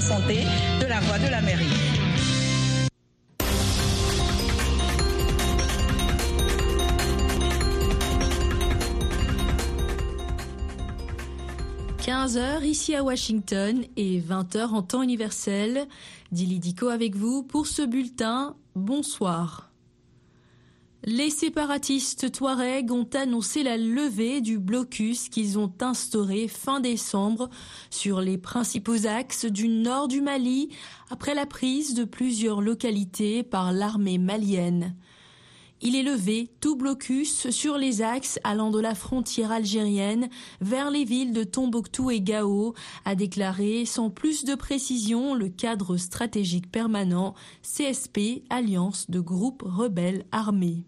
de santé de la voie de la mairie. « 15h ici à Washington et 20h en temps universel. Dilidico avec vous pour ce bulletin. Bonsoir. Les séparatistes Touaregs ont annoncé la levée du blocus qu'ils ont instauré fin décembre sur les principaux axes du nord du Mali après la prise de plusieurs localités par l'armée malienne. Il est levé tout blocus sur les axes allant de la frontière algérienne vers les villes de Tombouctou et Gao, a déclaré sans plus de précision le cadre stratégique permanent CSP, Alliance de groupes rebelles armés.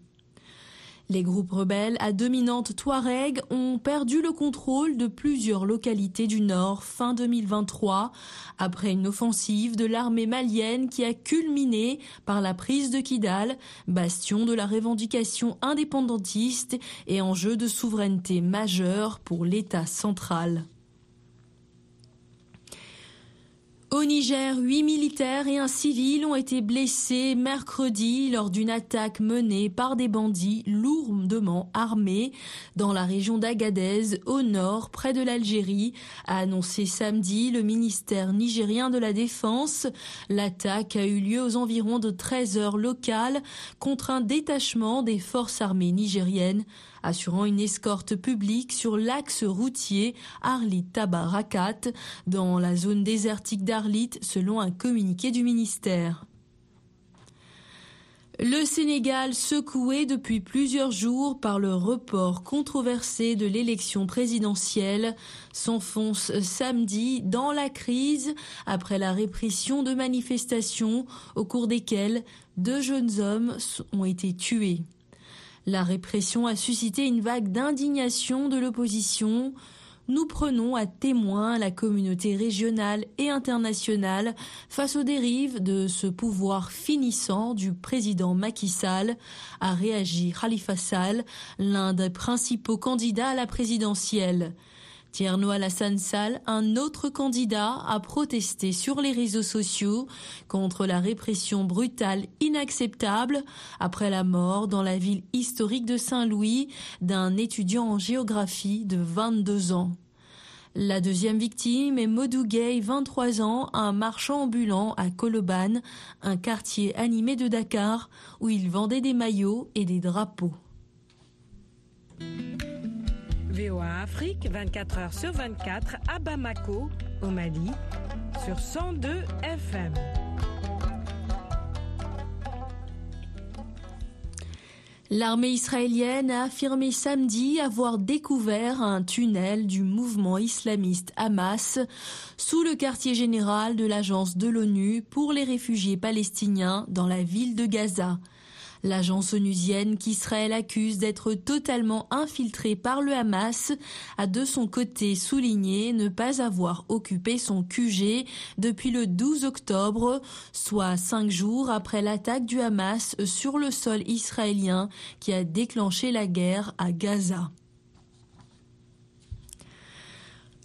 Les groupes rebelles à dominante Touareg ont perdu le contrôle de plusieurs localités du nord fin 2023 après une offensive de l'armée malienne qui a culminé par la prise de Kidal, bastion de la revendication indépendantiste et enjeu de souveraineté majeur pour l'État central. Au Niger, huit militaires et un civil ont été blessés mercredi lors d'une attaque menée par des bandits lourdement armés dans la région d'Agadez, au nord, près de l'Algérie, a annoncé samedi le ministère nigérien de la Défense. L'attaque a eu lieu aux environs de 13 heures locales contre un détachement des forces armées nigériennes assurant une escorte publique sur l'axe routier Arlit-Tabarakat dans la zone désertique d'Arlit selon un communiqué du ministère. Le Sénégal, secoué depuis plusieurs jours par le report controversé de l'élection présidentielle, s'enfonce samedi dans la crise après la répression de manifestations au cours desquelles deux jeunes hommes ont été tués. La répression a suscité une vague d'indignation de l'opposition. Nous prenons à témoin la communauté régionale et internationale face aux dérives de ce pouvoir finissant du président Macky Sall, a réagi Khalifa Sall, l'un des principaux candidats à la présidentielle. Tierno Alassane Sall, un autre candidat, a protesté sur les réseaux sociaux contre la répression brutale inacceptable après la mort dans la ville historique de Saint-Louis d'un étudiant en géographie de 22 ans. La deuxième victime est Modou Gay, 23 ans, un marchand ambulant à Koloban, un quartier animé de Dakar, où il vendait des maillots et des drapeaux. VOA Afrique, 24 heures sur 24, à Bamako, au Mali, sur 102 FM. L'armée israélienne a affirmé samedi avoir découvert un tunnel du mouvement islamiste Hamas sous le quartier général de l'agence de l'ONU pour les réfugiés palestiniens dans la ville de Gaza. L'agence onusienne qu'Israël accuse d'être totalement infiltrée par le Hamas a de son côté souligné ne pas avoir occupé son QG depuis le 12 octobre, soit cinq jours après l'attaque du Hamas sur le sol israélien qui a déclenché la guerre à Gaza.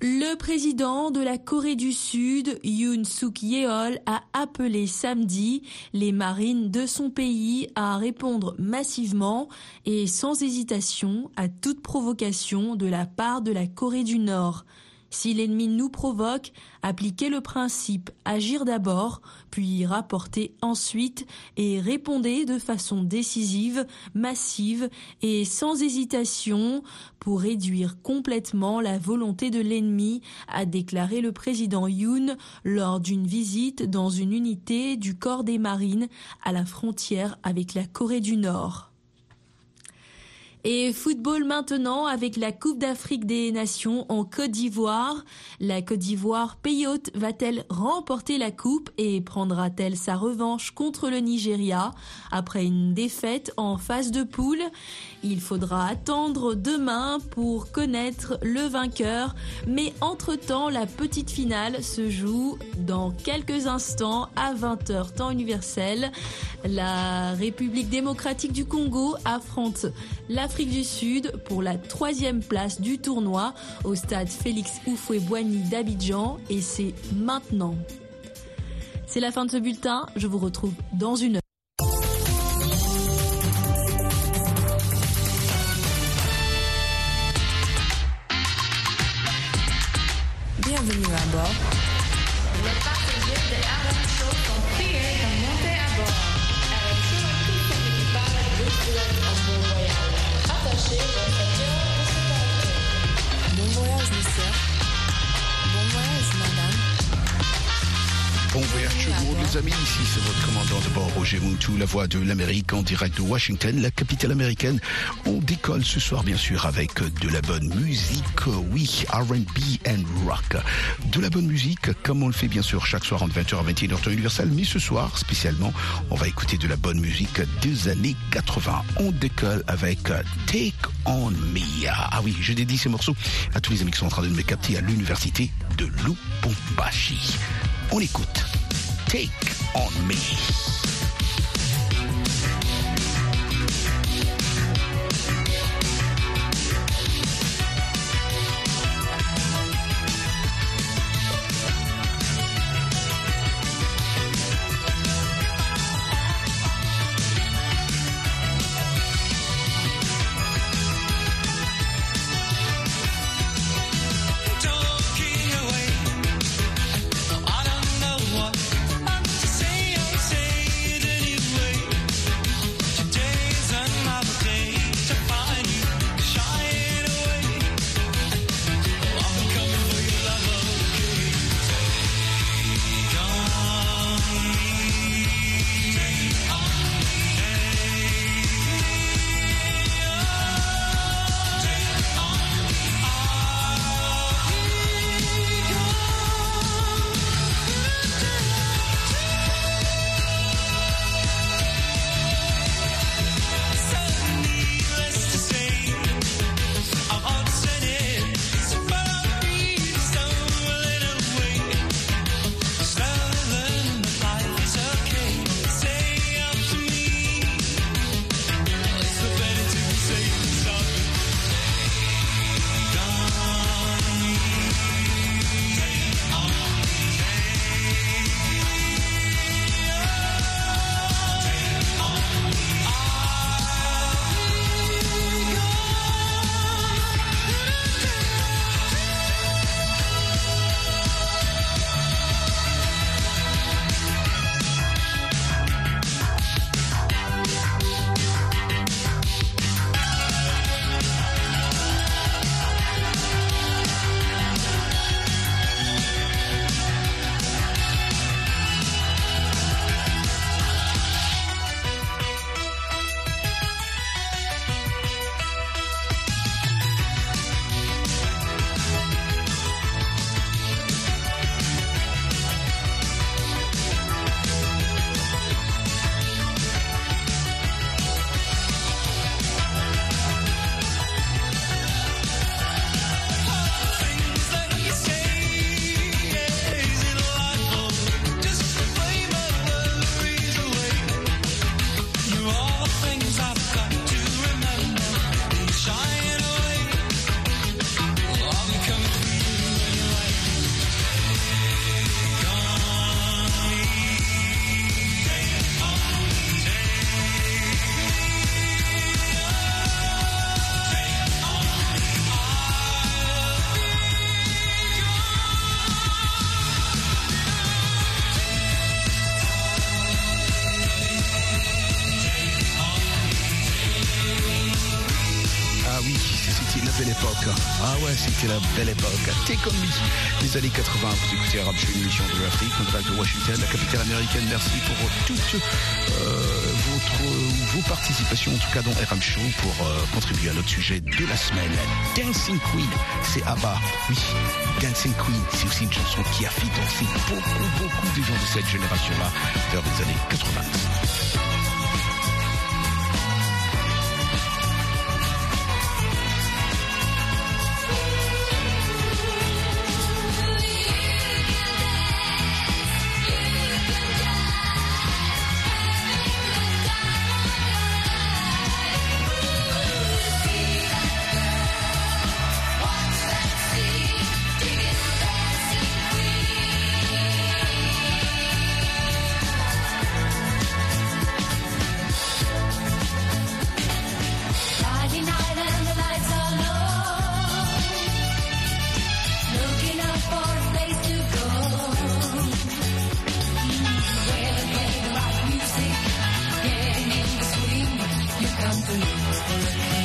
Le président de la Corée du Sud, Yoon Suk Yeol, a appelé samedi les marines de son pays à répondre massivement et sans hésitation à toute provocation de la part de la Corée du Nord. Si l'ennemi nous provoque, appliquez le principe agir d'abord, puis rapporter ensuite et répondez de façon décisive, massive et sans hésitation pour réduire complètement la volonté de l'ennemi, a déclaré le président Yoon lors d'une visite dans une unité du corps des marines à la frontière avec la Corée du Nord. Et football maintenant avec la Coupe d'Afrique des Nations en Côte d'Ivoire. La Côte d'Ivoire, pays hôte, va-t-elle remporter la Coupe et prendra-t-elle sa revanche contre le Nigeria après une défaite en phase de poule? Il faudra attendre demain pour connaître le vainqueur. Mais entre-temps, la petite finale se joue dans quelques instants à 20h temps universel. La République démocratique du Congo affronte la Afrique du Sud pour la troisième place du tournoi au stade Félix Houphouët-Boigny d'Abidjan et c'est maintenant. C'est la fin de ce bulletin. Je vous retrouve dans une heure. l'Amérique en direct de Washington, la capitale américaine. On décolle ce soir, bien sûr, avec de la bonne musique. Oui, R&B and rock. De la bonne musique, comme on le fait, bien sûr, chaque soir entre 20h à 21h temps universel. Mais ce soir, spécialement, on va écouter de la bonne musique des années 80. On décolle avec Take on Me. Ah oui, je dédie ces morceaux à tous les amis qui sont en train de me capter à l'université de Lubumbashi. On écoute Take on Me. Belle époque. Take on me. Les années 80, vous écoutez Arab une émission de l'Afrique, direct de Washington, la capitale américaine. Merci pour toutes euh, votre, vos participations, en tout cas dans RM Show, pour euh, contribuer à notre sujet de la semaine. Dancing Queen, c'est Abba. Oui, Dancing Queen, c'est aussi une chanson qui a fait danser beaucoup, beaucoup de gens de cette génération-là vers les années 80. canto y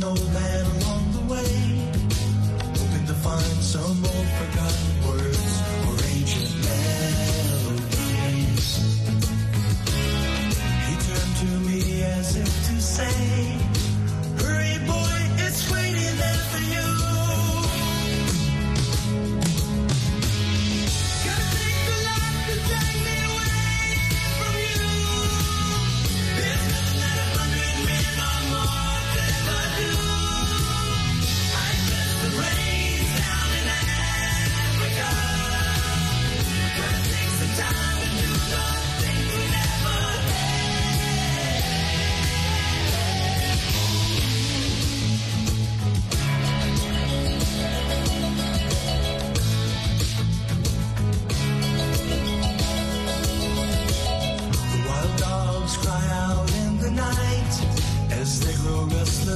an old man along the way, hoping to find some old forgotten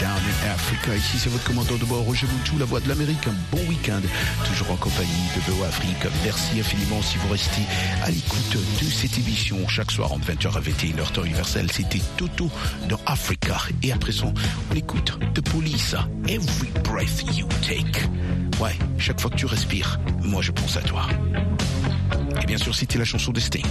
down in Africa. Ici, c'est votre commandant de bord, Roger Moutou, la voix de l'Amérique. Un bon week-end, toujours en compagnie de VOA Afrique. Merci infiniment si vous restez à l'écoute de cette émission. Chaque soir, entre 20h à 21h, temps c'était Toto dans Africa. Et à présent, on écoute The Police, Every Breath You Take. Ouais, chaque fois que tu respires, moi je pense à toi. Et bien sûr, c'était la chanson de Sting.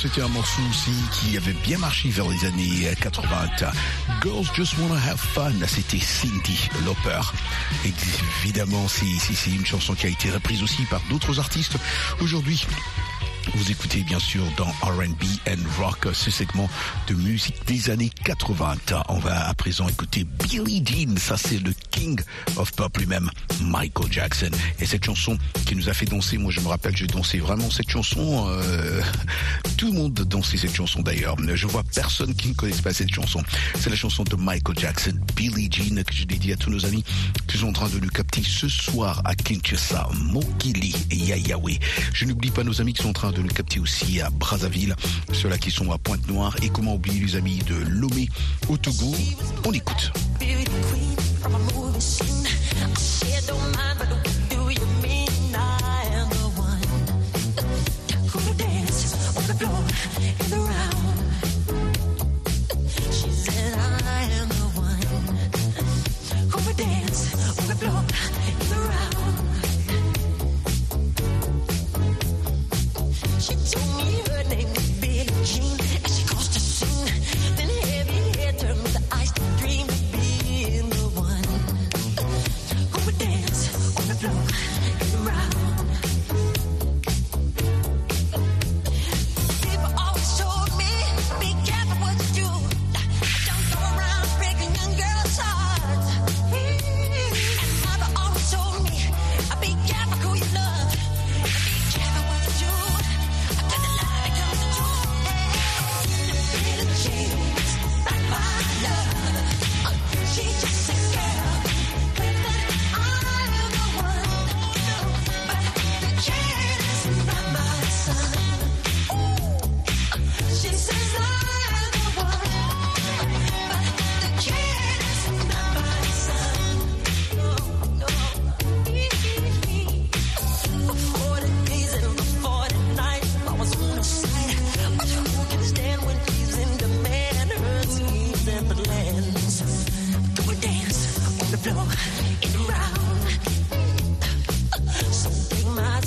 C'était un morceau aussi qui avait bien marché vers les années 80. Girls Just Wanna Have Fun, c'était Cindy Lauper. Et évidemment, c'est une chanson qui a été reprise aussi par d'autres artistes. Aujourd'hui, vous écoutez bien sûr dans R&B and Rock ce segment de musique des années 80. On va à présent écouter Billie Jean, ça c'est le king of pop lui-même, Michael Jackson. Et cette chanson qui nous a fait danser, moi je me rappelle, j'ai dansé vraiment cette chanson. euh, tout le monde dansait cette chanson d'ailleurs. Je vois personne qui ne connaisse pas cette chanson. C'est la chanson de Michael Jackson, Billie Jean, que je dédie à tous nos amis qui sont en train de nous capter ce soir à Kinshasa, Mokili et Yayawe. Je n'oublie pas nos amis qui sont en train de nous capter aussi à Brazzaville, ceux-là qui sont à Pointe-Noire et comment oublier les amis de Lomé au Togo? On écoute.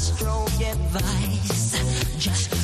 Take my strong advice. Just